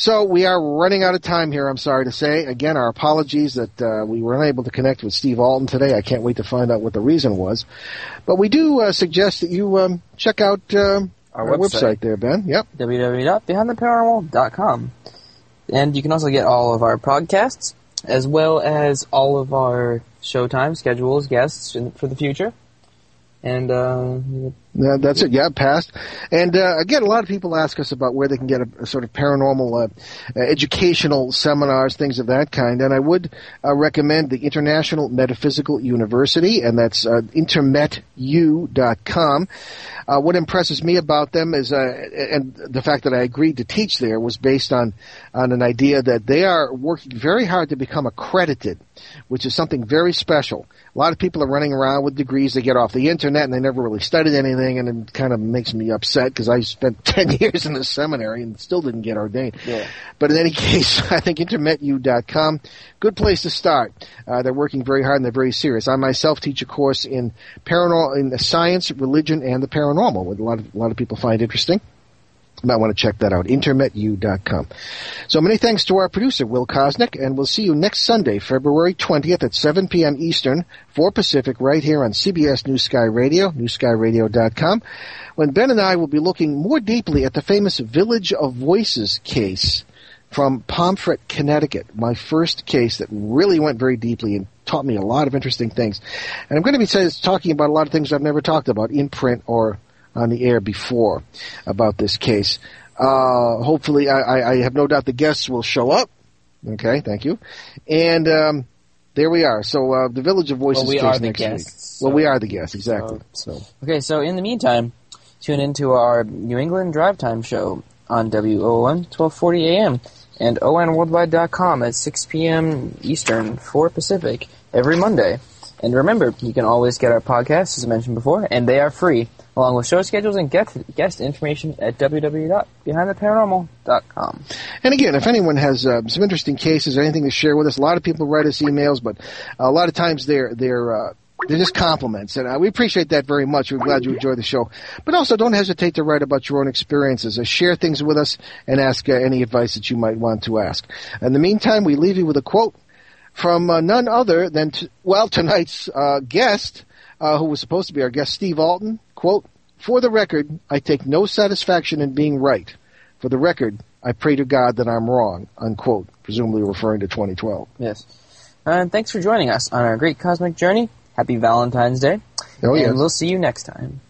So we are running out of time here, I'm sorry to say. Again, our apologies that uh, we were unable to connect with Steve Alten today. I can't wait to find out what the reason was. But we do uh, suggest that you um, check out uh, Our website. there, Ben. Yep. www.behindtheparanormal.com. And you can also get all of our podcasts, as well as all of our showtime schedules, guests in, for the future. And, uh, Yeah, that's it. Yeah, passed. And uh, again, a lot of people ask us about where they can get a, a sort of paranormal uh, uh, educational seminars, things of that kind. And I would uh, recommend the International Metaphysical University, and that's uh, intermetu.com. Uh, what impresses me about them is, uh, and the fact that I agreed to teach there was based on on an idea that they are working very hard to become accredited, which is something very special. A lot of people are running around with degrees they get off the internet and they never really studied anything, and it kind of makes me upset because I spent ten years in the seminary and still didn't get ordained. Yeah. But in any case, I think intermetu.com, good place to start. Uh, they're working very hard and they're very serious. I myself teach a course in paranormal, in the science, religion, and the paranormal, which a lot of, a lot of people find interesting. You might want to check that out, intermetu.com. So many thanks to our producer, Will Kosnick, and we'll see you next Sunday, February 20th at 7 p.m. Eastern, 4 Pacific, right here on CBS New Sky Radio, newskyradio.com, when Ben and I will be looking more deeply at the famous Village of Voices case from Pomfret, Connecticut, my first case that really went very deeply and taught me a lot of interesting things. And I'm going to be talking about a lot of things I've never talked about in print or on the air before about this case. Uh, hopefully, I, I, have no doubt the guests will show up. Okay, thank you. And um, there we are. So uh, the Village of Voices Well, we case are the next guests, week. Well, we are the guests, exactly. So, Okay, so in the meantime, tune into our New England Drive Time show on WOON 1240 AM and onworldwide.com at 6 p.m. Eastern, 4 Pacific, every Monday. And remember, you can always get our podcasts, as I mentioned before, and they are free, along with show schedules and guest, guest information at www.behindtheparanormal.com. And again, if anyone has uh, some interesting cases or anything to share with us, a lot of people write us emails, but a lot of times they're they're uh, they're just compliments, and uh, we appreciate that very much. We're glad you enjoy the show, but also don't hesitate to write about your own experiences, uh, share things with us, and ask uh, any advice that you might want to ask. In the meantime, we leave you with a quote from uh, none other than t- well tonight's uh, guest, uh, who was supposed to be our guest, Steve Alten. Quote: For the record, I take no satisfaction in being right. For the record, I pray to God that I'm wrong. Unquote. Presumably referring to 2012. Yes. And thanks for joining us on our great cosmic journey. Happy Valentine's Day. Oh, and we'll see you next time.